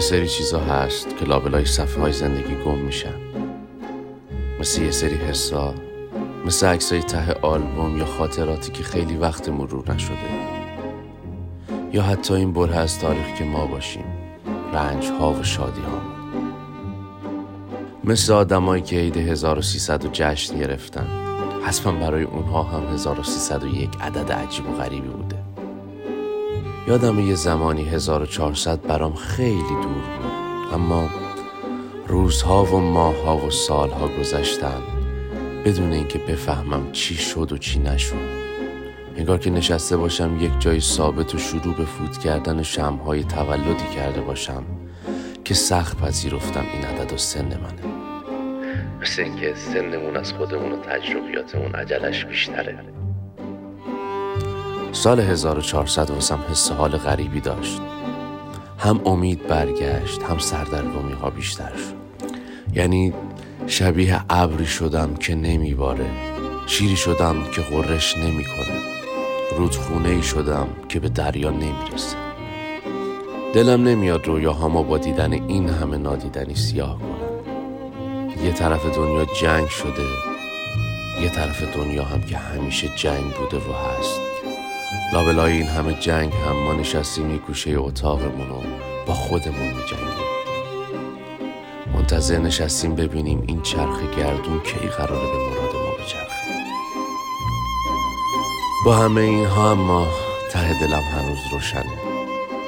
سری چیزا هست که لابلای صفحه های زندگی گم میشن. مثل یه سری حسا مثل عکسای ته آلبوم یا خاطراتی که خیلی وقت مرور نشده. یا حتی این بره از تاریخ که ما باشیم رنج ها و شادی ها مثل آدمایی که عید 1300 جشن گرفتن. حتما برای اونها هم 1301 عدد عجیب و غریبی بوده. یادم یه زمانی 1400 برام خیلی دور بود. اما روزها و ماهها و سالها گذشتن بدون اینکه بفهمم چی شد و چی نشد. انگار که نشسته باشم یک جای ثابت و شروع به فوت کردن شمهای تولدی کرده باشم که سخت پذیرفتم این عدد و سن منه. مثل اینکه سنمون از خودمون و تجربیاتمون عجلش بیشتره. سال 1400 واسم حس حال غریبی داشت. هم امید برگشت هم سردرگمی ها بیشتر شد. یعنی شبیه ابری شدم که نمیباره شیری شدم که غرش نمی‌کنه. رودخونه ای شدم که به دریا نمی‌رسه. دلم نمیاد رویاهامو با دیدن این همه نادیدنی سیاه کنم. یه طرف دنیا جنگ شده یه طرف دنیا هم که همیشه جنگ بوده و هست. لابلای این همه جنگ هم ما نشستیم یه گوشه اتاقمون و با خودمون می جنگیم منتظر نشستیم ببینیم این چرخ گردون کی قراره به مراد ما بچرخه. با همه اینها اما ته دلم هنوز روشنه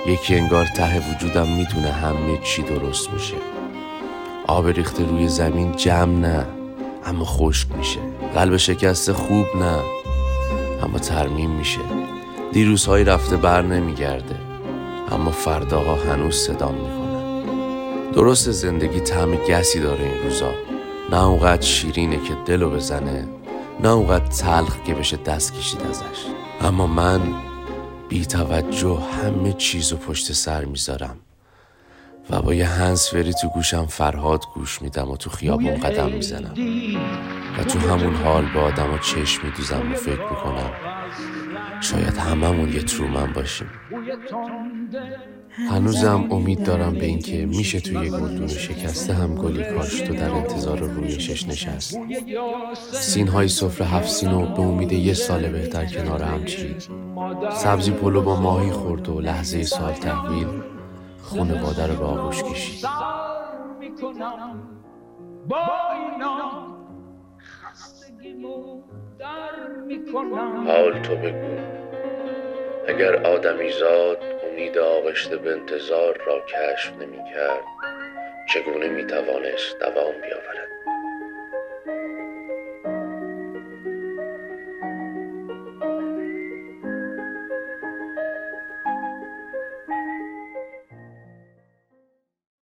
یکی انگار ته وجودم می‌دونه همه چی درست میشه. آب ریخته روی زمین جمع نه اما خشک میشه. قلب شکسته خوب نه اما ترمیم میشه. دیروزهایی رفته بر نمیگرده اما فرداها هنوز صدام می‌کنن. درست زندگی طعم گسی داره این روزا. نه اونقدر شیرینه که دلو بزنه نه اونقدر تلخ که بشه دست کشید ازش. اما من بی توجه همه چیزو پشت سر می‌ذارم. و با یه هنسفری تو گوشم فرهاد گوش میدم و تو خیابون قدم می‌زنم. و تو همون حال با آدم و چشم میدوزم و فکر می‌کنم شاید هممون یه ترومن باشیم. هنوزم امید دارم به اینکه میشه توی گلدون شکسته هم گلی کاشت و در انتظار رویشش نشست. سین های سفره هفت سین و به امید یه سال بهتر کنار هم چید. سبزی پلو با ماهی خورد و لحظه سال تحویل. خونواده رو به آغوش کشید. حال تو بگو. اگر آدمی زاد امید آغشته به انتظار را کشف نمی کرد چگونه می توانست دوام بیاورد؟